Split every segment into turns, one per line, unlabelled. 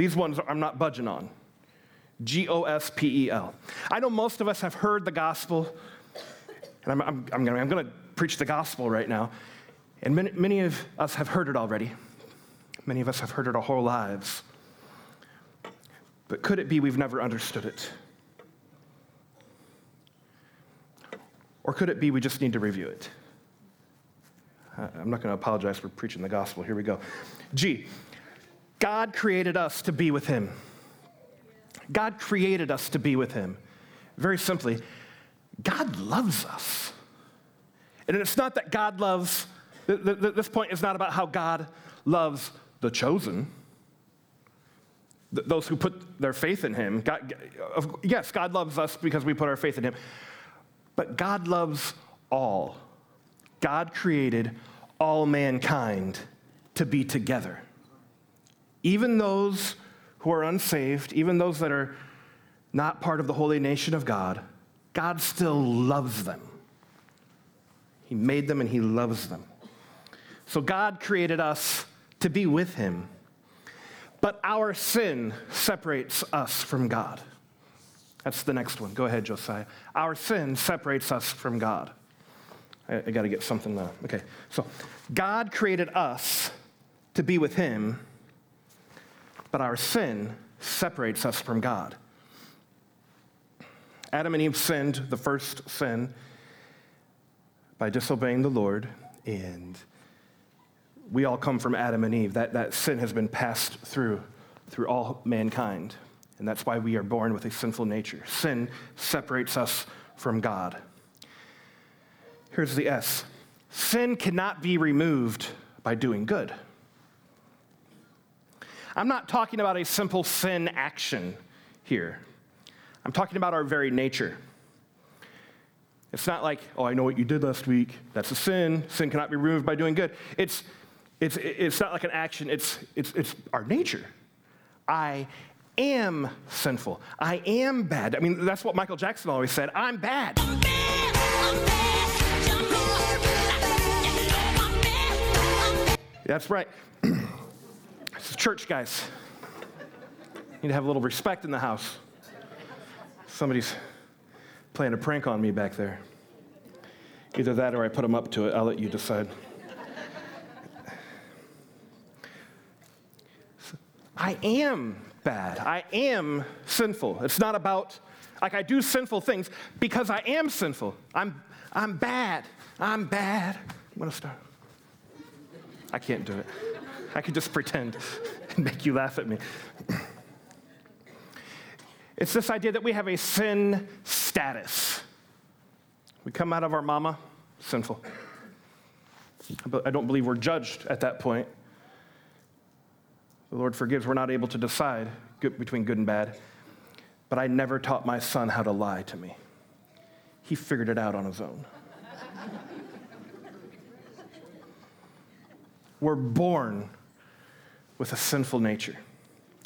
These ones I'm not budging on. G O S P E L. I know most of us have heard the gospel, and I'm, I'm, I'm going to preach the gospel right now. And many, many of us have heard it already. Many of us have heard it our whole lives. But could it be we've never understood it? Or could it be we just need to review it? I'm not going to apologize for preaching the gospel. Here we go. G. God created us to be with Him. God created us to be with Him. Very simply, God loves us. And it's not that God loves, this point is not about how God loves the chosen, those who put their faith in Him. God, yes, God loves us because we put our faith in Him, but God loves all. God created all mankind to be together. Even those who are unsaved, even those that are not part of the holy nation of God, God still loves them. He made them and He loves them. So God created us to be with Him, but our sin separates us from God. That's the next one. Go ahead, Josiah. Our sin separates us from God. I, I got to get something. Uh, okay, so God created us to be with Him, but our sin separates us from God. Adam and Eve sinned, the first sin, by disobeying the Lord, and we all come from Adam and Eve. That, that sin has been passed through, through all mankind, and that's why we are born with a sinful nature. Sin separates us from God. Here's the S sin cannot be removed by doing good. I'm not talking about a simple sin action here. I'm talking about our very nature. It's not like, oh, I know what you did last week. That's a sin. Sin cannot be removed by doing good. It's, it's, it's not like an action, it's, it's, it's our nature. I am sinful. I am bad. I mean, that's what Michael Jackson always said I'm bad. I'm bad. I'm bad. That's right. It's church, guys. You need to have a little respect in the house. Somebody's playing a prank on me back there. Either that or I put them up to it. I'll let you decide. I am bad. I am sinful. It's not about, like, I do sinful things because I am sinful. I'm, I'm bad. I'm bad. I'm going to start. I can't do it. I can just pretend and make you laugh at me. It's this idea that we have a sin status. We come out of our mama, sinful. But I don't believe we're judged at that point. The Lord forgives. We're not able to decide between good and bad. But I never taught my son how to lie to me. He figured it out on his own. We're born with a sinful nature.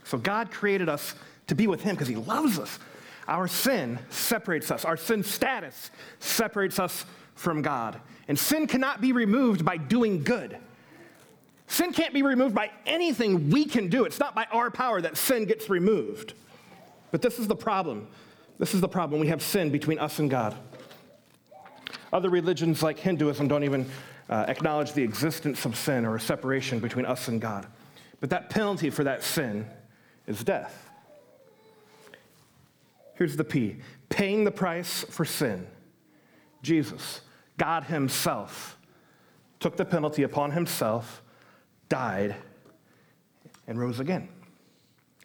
So God created us to be with Him because He loves us. Our sin separates us, our sin status separates us from God. And sin cannot be removed by doing good. Sin can't be removed by anything we can do. It's not by our power that sin gets removed. But this is the problem. This is the problem. We have sin between us and God. Other religions like Hinduism don't even uh, acknowledge the existence of sin or a separation between us and God. But that penalty for that sin is death. Here's the P paying the price for sin. Jesus, God Himself, took the penalty upon Himself, died, and rose again.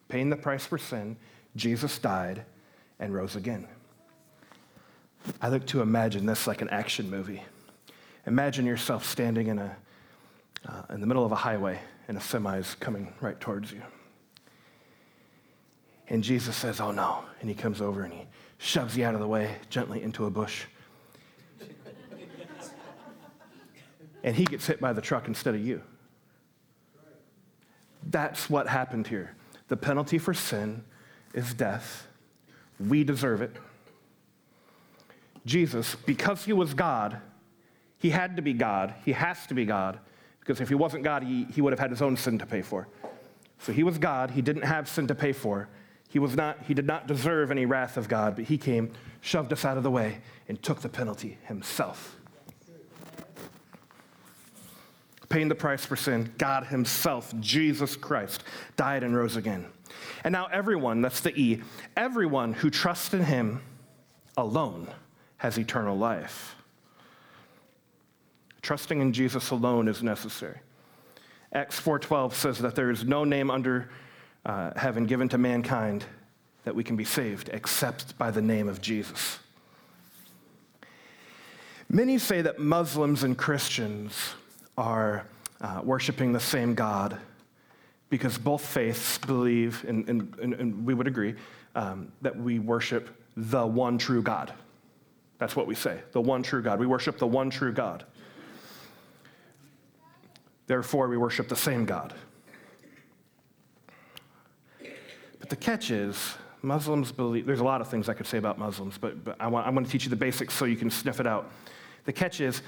Paying the price for sin, Jesus died and rose again. I like to imagine this like an action movie. Imagine yourself standing in, a, uh, in the middle of a highway and a semi is coming right towards you. And Jesus says, Oh no. And he comes over and he shoves you out of the way gently into a bush. and he gets hit by the truck instead of you. That's what happened here. The penalty for sin is death. We deserve it. Jesus, because he was God, he had to be God. He has to be God. Because if he wasn't God, he, he would have had his own sin to pay for. So he was God. He didn't have sin to pay for. He, was not, he did not deserve any wrath of God, but he came, shoved us out of the way, and took the penalty himself. Paying the price for sin, God himself, Jesus Christ, died and rose again. And now everyone, that's the E, everyone who trusts in him alone has eternal life. Trusting in Jesus alone is necessary. Acts 4:12 says that there is no name under uh, heaven given to mankind that we can be saved except by the name of Jesus. Many say that Muslims and Christians are uh, worshiping the same God because both faiths believe, and, and, and we would agree, um, that we worship the one true God. That's what we say, the one true God. We worship the one true God. Therefore, we worship the same God. But the catch is, Muslims believe, there's a lot of things I could say about Muslims, but, but I want, I'm going to teach you the basics so you can sniff it out. The catch is,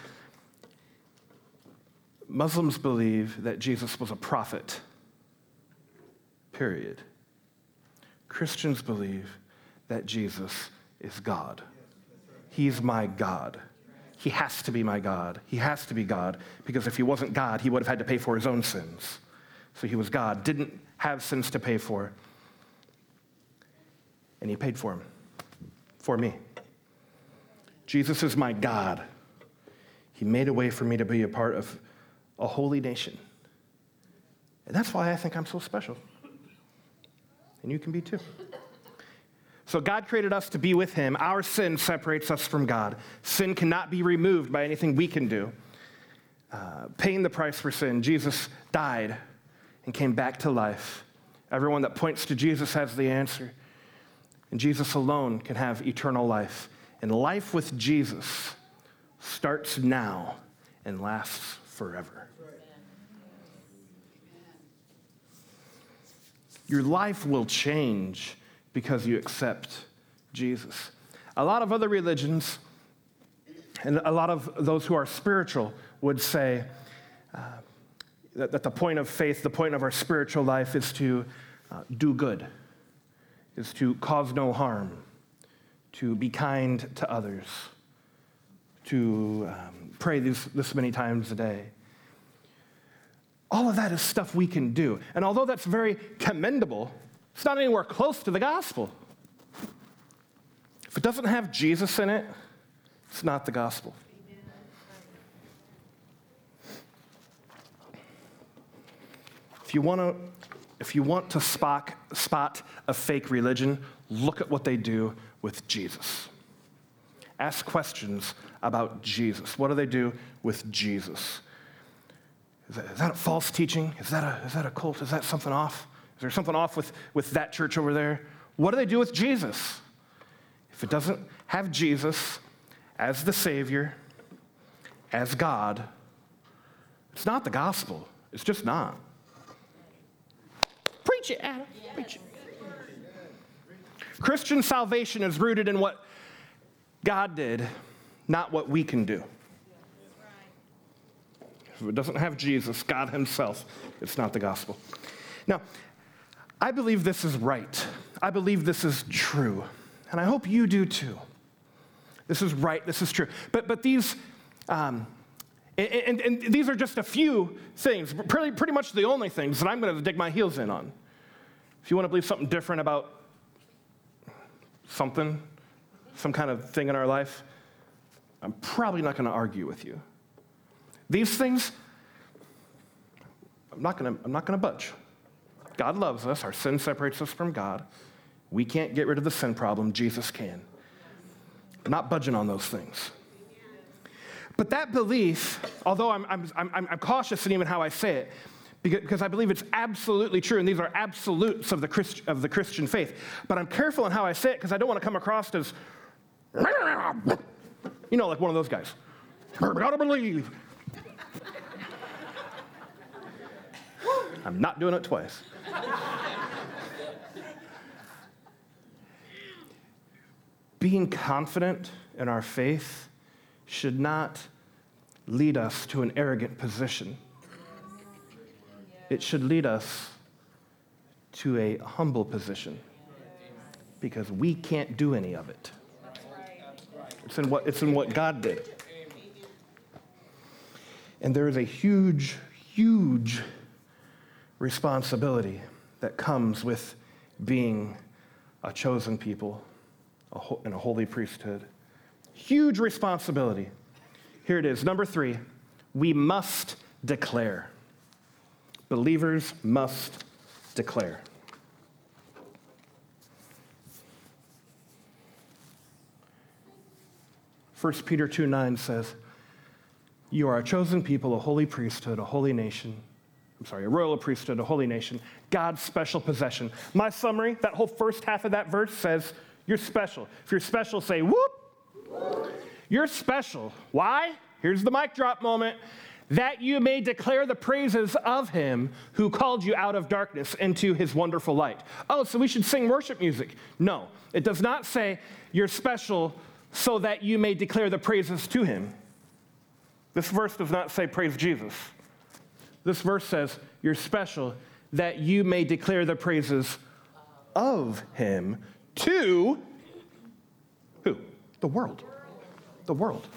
Muslims believe that Jesus was a prophet, period. Christians believe that Jesus is God. He's my God. He has to be my God. He has to be God because if he wasn't God, he would have had to pay for his own sins. So he was God, didn't have sins to pay for, and he paid for them for me. Jesus is my God. He made a way for me to be a part of a holy nation. And that's why I think I'm so special. And you can be too. So God created us to be with Him. Our sin separates us from God. Sin cannot be removed by anything we can do. Uh, paying the price for sin, Jesus died and came back to life. Everyone that points to Jesus has the answer. And Jesus alone can have eternal life. And life with Jesus starts now and lasts forever. Your life will change because you accept Jesus. A lot of other religions, and a lot of those who are spiritual, would say uh, that, that, the point of faith, the point of our spiritual life, is to uh, do good, is to cause no harm, to be kind to others, to um, pray this, this many times a day. All of that is stuff we can do. And although that's very commendable, it's not anywhere close to the gospel. If it doesn't have Jesus in it, it's not the gospel. If you want to, if you want to spot, spot a fake religion, look at what they do with Jesus. Ask questions about Jesus. What do they do with Jesus? Is that, is that a false teaching? Is that a, is that a cult? Is that something off? Is there something off with, with that church over there? What do they do with Jesus? If it doesn't have Jesus as the Savior, as God, it's not the gospel. It's just not. Preach it, Adam. Preach it. Christian salvation is rooted in what God did, not what we can do. If it doesn't have Jesus, God Himself, it's not the gospel. Now, I believe this is right. I believe this is true. And I hope you do too. This is right. This is true. But, but these, um, and, and, and, these are just a few things, pretty, pretty much the only things that I'm going to dig my heels in on. If you want to believe something different about something, some kind of thing in our life, I'm probably not going to argue with you. These things, I'm not going to, I'm not going to budge. God loves us, our sin separates us from God. We can't get rid of the sin problem, Jesus can. I'm not budging on those things. But that belief, although I'm, I'm, I'm, I'm cautious in even how I say it, because I believe it's absolutely true, and these are absolutes of the, Christ, of the Christian faith. But I'm careful in how I say it because I don't want to come across as, you know, like one of those guys. Gotta believe. I'm not doing it twice. Being confident in our faith should not lead us to an arrogant position. It should lead us to a humble position because we can't do any of it. It's in what, it's in what God did. And there is a huge, huge responsibility that comes with being a chosen people and a holy priesthood. Huge responsibility. Here it is. Number three, we must declare. Believers must declare. 1 Peter 2 9 says, You are a chosen people, a holy priesthood, a holy nation. I'm sorry, a royal priesthood, a holy nation, God's special possession. My summary, that whole first half of that verse says, You're special. If you're special, say, Whoop! You're special. Why? Here's the mic drop moment. That you may declare the praises of him who called you out of darkness into his wonderful light. Oh, so we should sing worship music. No, it does not say you're special so that you may declare the praises to him. This verse does not say praise Jesus. This verse says you're special that you may declare the praises of him to who? The world. The world.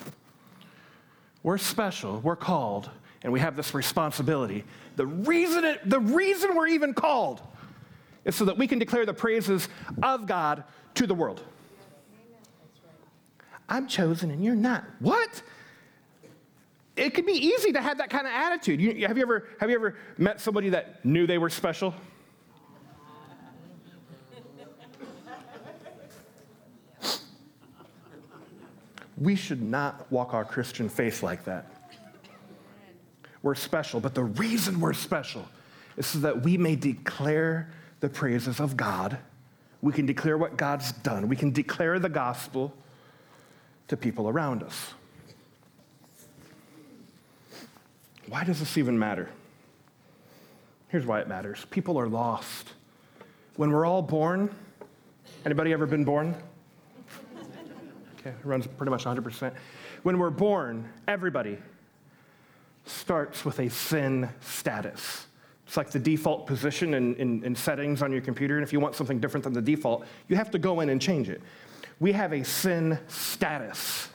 We're special, we're called, and we have this responsibility. The reason, it, the reason we're even called is so that we can declare the praises of God to the world. I'm chosen and you're not. What? It could be easy to have that kind of attitude. You, have, you ever, have you ever met somebody that knew they were special? we should not walk our Christian faith like that. We're special, but the reason we're special is so that we may declare the praises of God. We can declare what God's done. We can declare the gospel to people around us. Why does this even matter? Here's why it matters. People are lost. When we're all born, anybody ever been born? Okay, it runs pretty much 100%. When we're born, everybody starts with a sin status. It's like the default position in, in, in, settings on your computer, and if you want something different than the default, you have to go in and change it we have a sin status.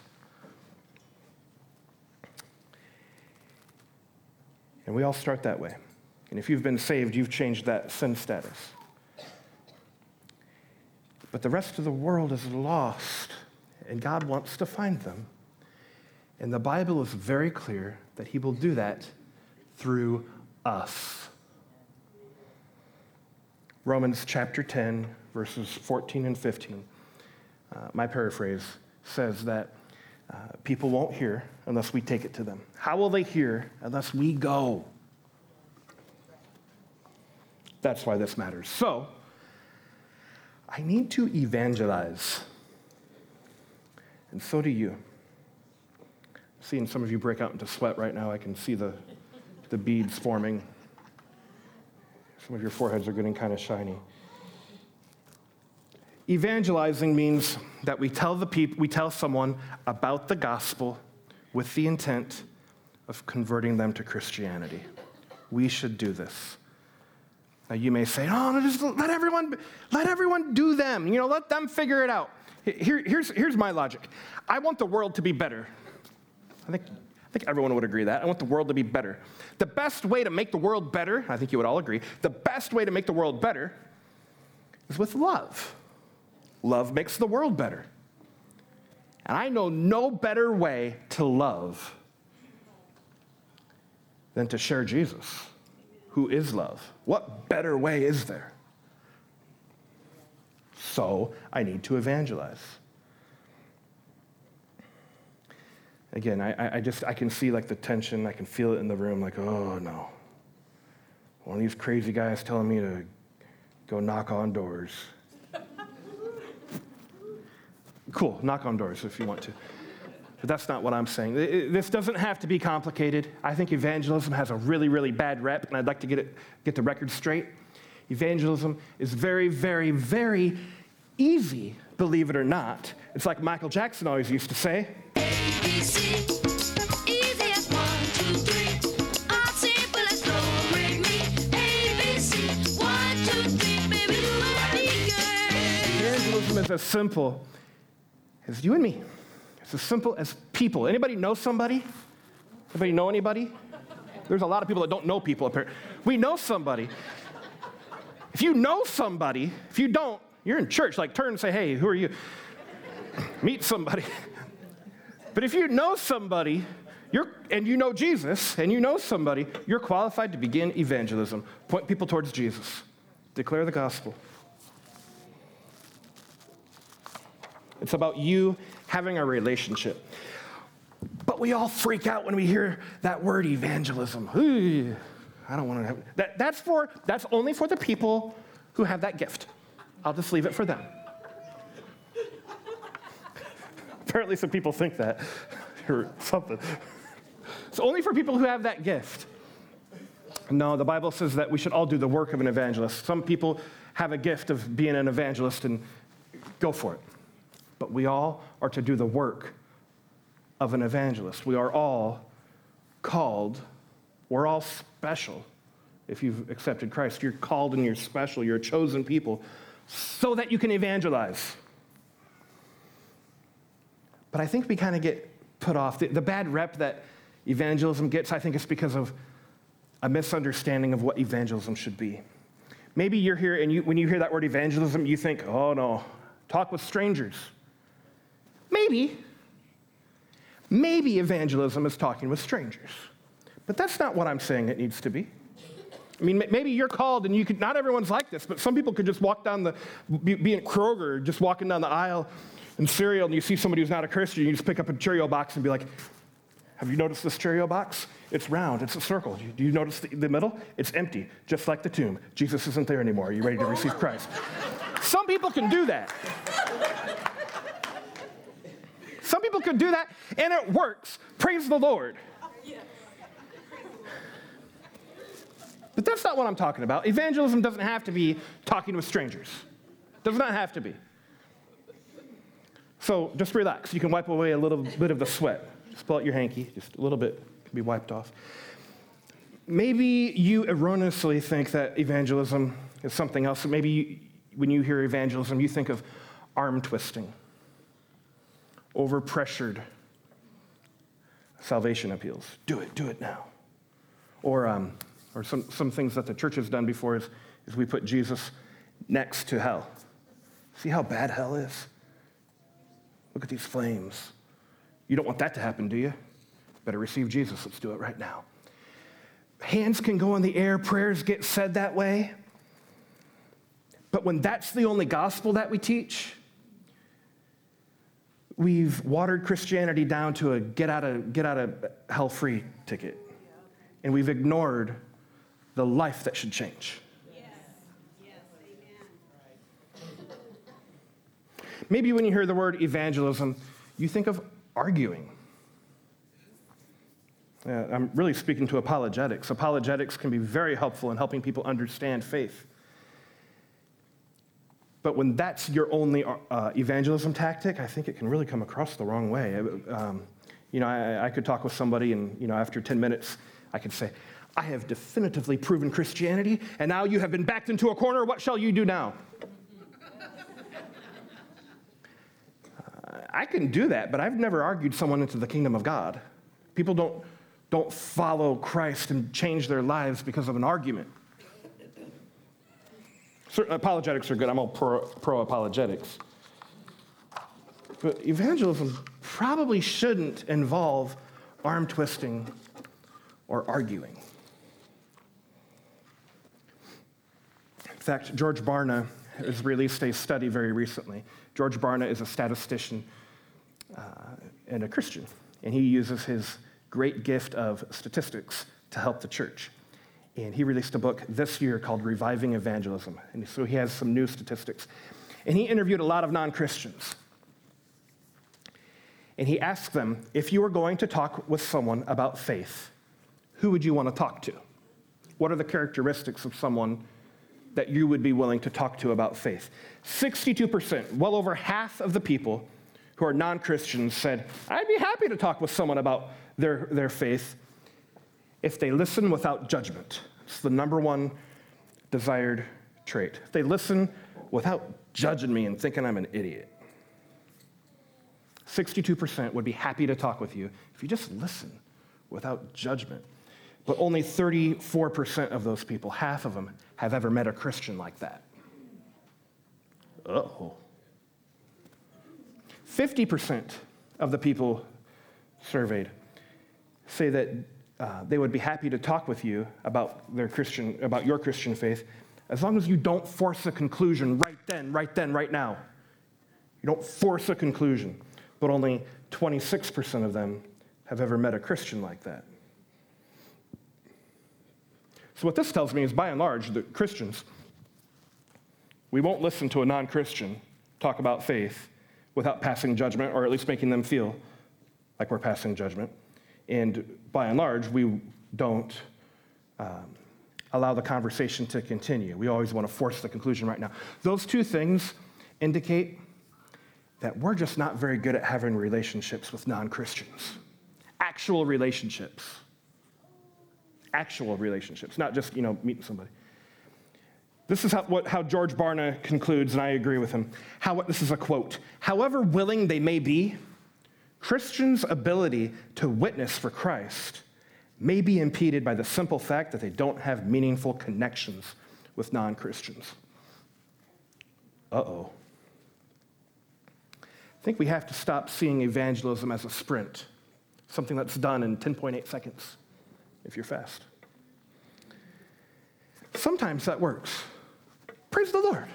And we all start that way. And if you've been saved, you've changed that sin status. But the rest of the world is lost, and God wants to find them. And the Bible is very clear that He will do that through us. Romans chapter 10, verses 14 and 15 uh, my paraphrase says that uh, people won't hear unless we take it to them. How will they hear unless we go? That's why this matters. So, I need to evangelize. And so do you. Seeing some of you break out into sweat right now, I can see the, the beads forming. Some of your foreheads are getting kind of shiny. Evangelizing means that we tell the people, we tell someone about the gospel with the intent of converting them to Christianity. We should do this. Now you may say, "Oh, just let everyone let everyone do them. You know, let them figure it out." Here, here's, here's my logic. I want the world to be better. I think, I think everyone would agree that. I want the world to be better. The best way to make the world better, I think you would all agree, the best way to make the world better is with love. Love makes the world better. And I know no better way to love than to share Jesus, who is love. What better way is there? So I need to evangelize. Again, I, I just I can see like the tension. I can feel it in the room. Like, oh no, one of these crazy guys telling me to go knock on doors. Cool, knock on doors if you want to. But that's not what I'm saying. This doesn't have to be complicated. I think evangelism has a really, really bad rep, and I'd like to get, it, get the record straight. Evangelism is very, very, very easy, believe it or not. It's like Michael Jackson always used to say. ABC.
One, two, three.
evangelism is as simple as you and me. It's as simple as people. Anybody know somebody? Anybody know anybody? There's a lot of people that don't know people up here. We know somebody. If you know somebody, if you don't, you're in church, like turn and say, hey, who are you? Meet somebody. But if you know somebody, you're, and you know Jesus, and you know somebody, you're qualified to begin evangelism. Point people towards Jesus. Declare the gospel. It's about you having a relationship. But we all freak out when we hear that word evangelism. I don't want to have that. That's for that's only for the people who have that gift. I'll just leave it for them. Apparently, some people think that or something. It's only for people who have that gift. No, the Bible says that we should all do the work of an evangelist. Some people have a gift of being an evangelist and go for it. But we all are to do the work of an evangelist. We are all called, we're all special. If you've accepted Christ, you're called and you're special, you're a chosen people so that you can evangelize. But I think we kind of get put off. The, the, bad rep that evangelism gets, I think it's because of a misunderstanding of what evangelism should be. Maybe you're here and you, when you hear that word evangelism, you think, oh no, talk with strangers. Maybe. Maybe evangelism is talking with strangers. But that's not what I'm saying it needs to be. I mean, maybe you're called and you could, not everyone's like this, but some people could just walk down the, be, in Kroger, just walking down the aisle in cereal, and you see somebody who's not a Christian, you just pick up a Cheerio box and be like, Have you noticed this Cheerio box? It's round, it's a circle. Do you notice the, the middle? It's empty, just like the tomb. Jesus isn't there anymore. Are you ready to receive Christ? Some people can do that. Some people can do that, and it works. Praise the Lord. But that's not what I'm talking about. Evangelism doesn't have to be talking with strangers. Does not have to be. So just relax. You can wipe away a little bit of the sweat. Just pull out your hanky, just a little bit can be wiped off. Maybe you erroneously think that evangelism is something else. Maybe you, when you hear evangelism, you think of arm twisting, overpressured salvation appeals. Do it, do it now. Or, um, or some, some things that the church has done before is, is we put Jesus next to hell. See how bad hell is? Look at these flames. You don't want that to happen, do you? Better receive Jesus. Let's do it right now. Hands can go in the air, prayers get said that way. But when that's the only gospel that we teach, we've watered Christianity down to a get out of, get out of hell free ticket. And we've ignored the life that should change. Maybe when you hear the word evangelism, you think of arguing. Uh, I'm really speaking to apologetics. Apologetics can be very helpful in helping people understand faith. But when that's your only uh, evangelism tactic, I think it can really come across the wrong way. Um, you know, I, I, could talk with somebody, and you know, after 10 minutes, I could say, "I have definitively proven Christianity, and now you have been backed into a corner. What shall you do now?" I can do that, but I've never argued someone into the kingdom of God. People don't, don't follow Christ and change their lives because of an argument. Apologetics are good. I'm all pro, pro apologetics. But evangelism probably shouldn't involve arm twisting or arguing. In fact, George Barna has released a study very recently. George Barna is a statistician uh, and a Christian, and he uses his great gift of statistics to help the church. And he released a book this year called Reviving Evangelism. And so he has some new statistics. And he interviewed a lot of non Christians. And he asked them if you were going to talk with someone about faith, who would you want to talk to? What are the characteristics of someone that you would be willing to talk to about faith? 62%, well over half of the people who are non Christians said, I'd be happy to talk with someone about their, their faith if they listen without judgment. It's the number one desired trait. They listen without judging me and thinking I'm an idiot. 62% would be happy to talk with you if you just listen without judgment. But only 34% of those people, half of them, have ever met a Christian like that. oh. 50% of the people surveyed say that uh, they would be happy to talk with you about their Christian, about your Christian faith, as long as you don't force a conclusion right then, right then, right now. You don't force a conclusion. But only 26% of them have ever met a Christian like that. So, what this tells me is by and large, the Christians, we won't listen to a non Christian talk about faith without passing judgment, or at least making them feel like we're passing judgment. And by and large, we don't um, allow the conversation to continue. We always want to force the conclusion right now. Those two things indicate that we're just not very good at having relationships with non Christians. Actual relationships. Actual relationships, not just, you know, meeting somebody. This is how, what, how George Barna concludes, and I agree with him. How, this is a quote However willing they may be, Christians' ability to witness for Christ may be impeded by the simple fact that they don't have meaningful connections with non Christians. Uh oh. I think we have to stop seeing evangelism as a sprint, something that's done in 10.8 seconds if you're fast. Sometimes that works. Praise the Lord.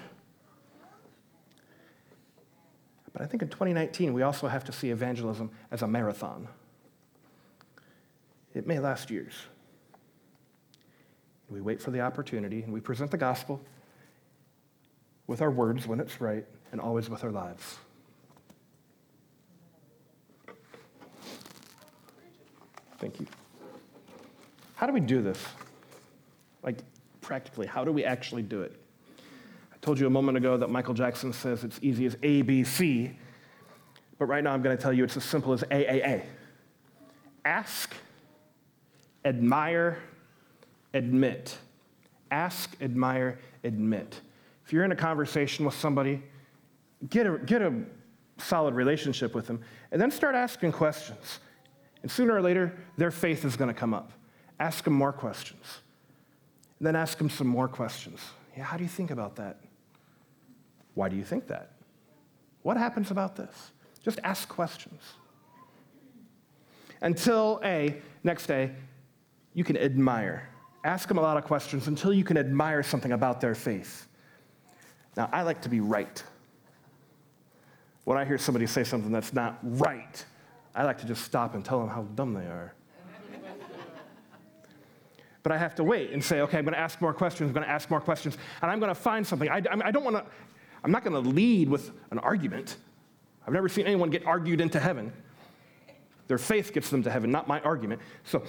But I think in 2019, we also have to see evangelism as a marathon. It may last years. We wait for the opportunity and we present the gospel with our words when it's right and always with our lives. Thank you. How do we do this? Like, practically, how do we actually do it? I told you a moment ago that Michael Jackson says it's easy as ABC, but right now I'm going to tell you it's as simple as AAA. Ask, admire, admit. Ask, admire, admit. If you're in a conversation with somebody, get a, get a solid relationship with them, and then start asking questions. And sooner or later, their faith is going to come up. Ask them more questions. And then ask them some more questions. Yeah, how do you think about that? Why do you think that? What happens about this? Just ask questions. Until A, next day, you can admire. Ask them a lot of questions until you can admire something about their faith. Now, I like to be right. When I hear somebody say something that's not right, I like to just stop and tell them how dumb they are. but I have to wait and say, okay, I'm going to ask more questions, I'm going to ask more questions, and I'm going to find something. I, I don't want to, I'm not going to lead with an argument. I've never seen anyone get argued into heaven. Their faith gets them to heaven, not my argument. So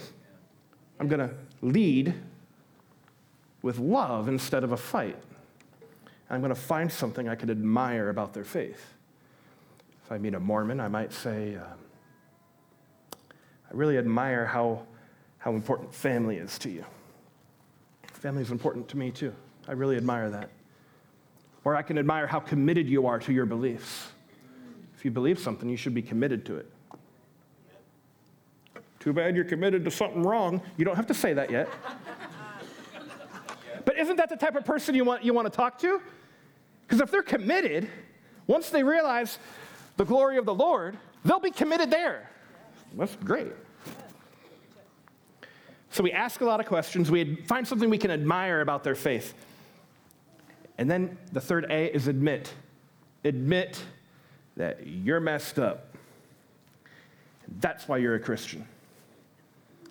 I'm going to lead with love instead of a fight. I'm going to find something I could admire about their faith. If I meet a Mormon, I might say, um, I really admire how, how important family is to you. Family is important to me too. I really admire that. Or I can admire how committed you are to your beliefs. If you believe something, you should be committed to it. Too bad you're committed to something wrong. You don't have to say that yet. but isn't that the type of person you want, you want to talk to? Because if they're committed, once they realize the glory of the Lord, they'll be committed there. That's great. So we ask a lot of questions. We find something we can admire about their faith. And then the third A is admit. Admit that you're messed up. That's why you're a Christian.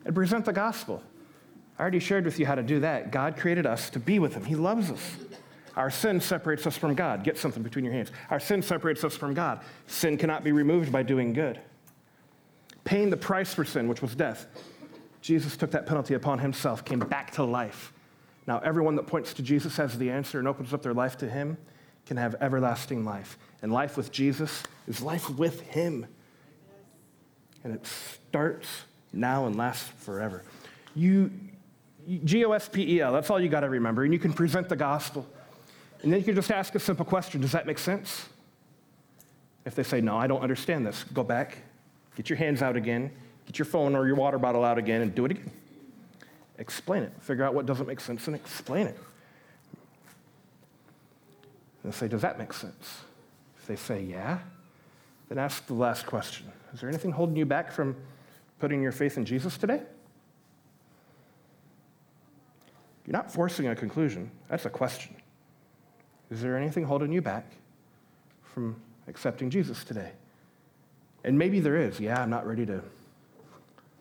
And present the gospel. I already shared with you how to do that. God created us to be with Him, He loves us. Our sin separates us from God. Get something between your hands. Our sin separates us from God. Sin cannot be removed by doing good paying the price for sin, which was death. Jesus took that penalty upon himself, came back to life. Now, everyone that points to Jesus as the answer and opens up their life to him can have everlasting life. And life with Jesus is life with him. And it starts now and lasts forever. You, G O S P E L, that's all you got to remember. And you can present the gospel. And then you can just ask a simple question Does that make sense? If they say, No, I don't understand this, go back, get your hands out again, get your phone or your water bottle out again, and do it again. Explain it. Figure out what doesn't make sense and explain it. And say, Does that make sense? If they say, Yeah, then ask the last question Is there anything holding you back from putting your faith in Jesus today? You're not forcing a conclusion, that's a question. Is there anything holding you back from accepting Jesus today? And maybe there is. Yeah, I'm not ready to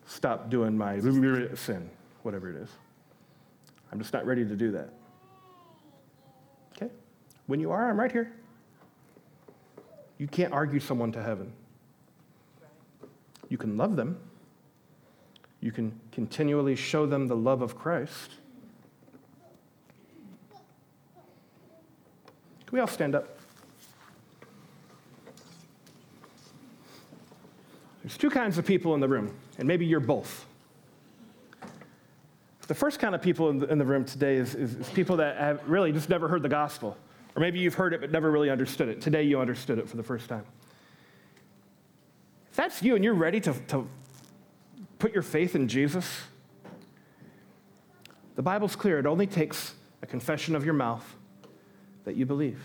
stop doing my sin, whatever it is. I'm just not ready to do that. Okay? When you are, I'm right here. You can't argue someone to heaven. You can love them. You can continually show them the love of Christ. Can we all stand up? There's two kinds of people in the room, and maybe you're both. The first kind of people in the, in the room today is, is, is, people that have really just never heard the gospel. Or maybe you've heard it but never really understood it. Today you understood it for the first time. If that's you and you're ready to, to put your faith in Jesus, the Bible's clear. It only takes a confession of your mouth that you believe.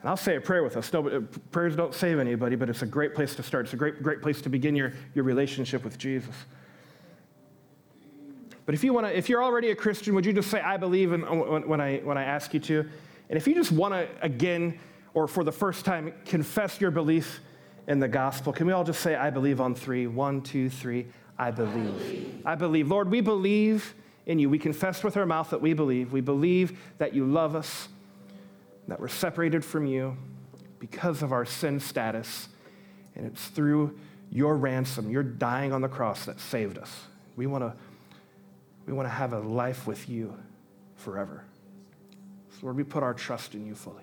And I'll say a prayer with us. No, uh, prayers don't save anybody, but it's a great place to start. It's a great, great place to begin your, your relationship with Jesus. But if you want to, if you're already a Christian, would you just say, "I believe," in, when, I when I ask you to? And if you just want to again, or for the first time, confess your belief in the gospel, can we all just say, "I believe" on three? One, two, three. I believe. I believe. I believe. Lord, we believe in you. We confess with our mouth that we believe. We believe that you love us, that we're separated from you because of our sin status. And it's through your ransom, your dying on the cross, that saved us. We want to we want to have a life with you forever. So, Lord, we put our trust in you fully.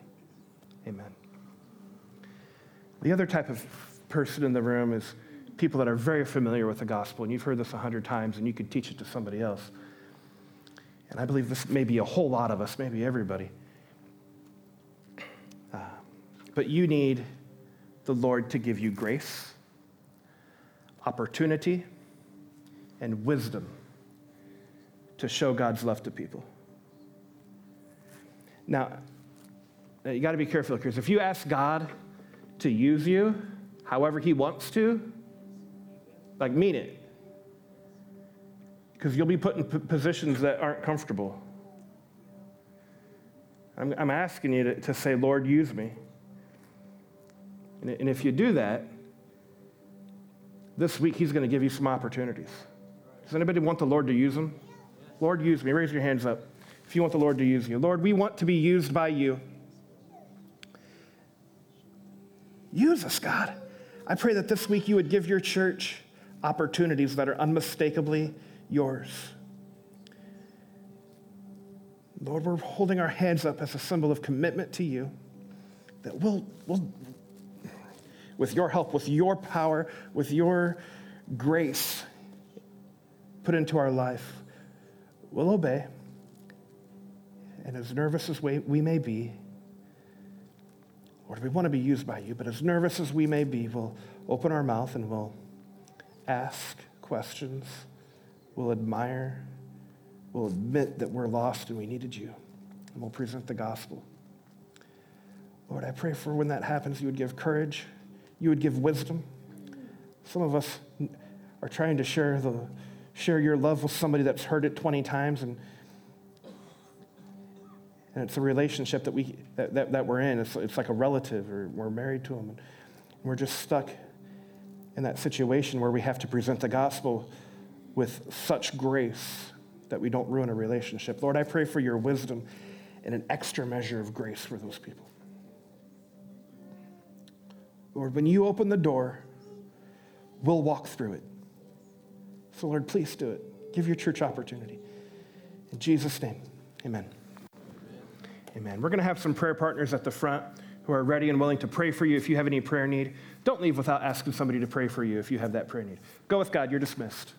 Amen. The other type of person in the room is people that are very familiar with the gospel, and you've heard this a hundred times, and you could teach it to somebody else. And I believe this may be a whole lot of us, maybe everybody. Uh, but you need the Lord to give you grace, opportunity, and wisdom to show God's love to people. Now, you got to be careful because if you ask God to use you however He wants to, like mean it because you'll be put in p- positions that aren't comfortable. I'm, I'm asking you to, to, say, Lord, use me. And, and if you do that, this week He's going to give you some opportunities. Does anybody want the Lord to use them? Lord, use me. Raise your hands up if you want the Lord to use you. Lord, we want to be used by you. Use us, God. I pray that this week you would give your church opportunities that are unmistakably yours. Lord, we're holding our hands up as a symbol of commitment to you that we'll, we'll, with your help, with your power, with your grace put into our life, we'll obey. And as nervous as we, we may be, Lord, we want to be used by you, but as nervous as we may be, we'll open our mouth and we'll ask questions We'll admire, we'll admit that we're lost and we needed you, and we'll present the gospel. Lord, I pray for when that happens, you would give courage, you would give wisdom. Some of us are trying to share, the, share your love with somebody that's heard it 20 times, and, and it's a relationship that, we, that, that, that we're in. It's, it's like a relative, or we're married to them, and we're just stuck in that situation where we have to present the gospel with such grace that we don't ruin a relationship. Lord, I pray for your wisdom and an extra measure of grace for those people. Lord, when you open the door, we'll walk through it. So, Lord, please do it. Give your church opportunity. In Jesus' name, amen. Amen. We're going to have some prayer partners at the front who are ready and willing to pray for you if you have any prayer need. Don't leave without asking somebody to pray for you if you have that prayer need. Go with God. You're dismissed.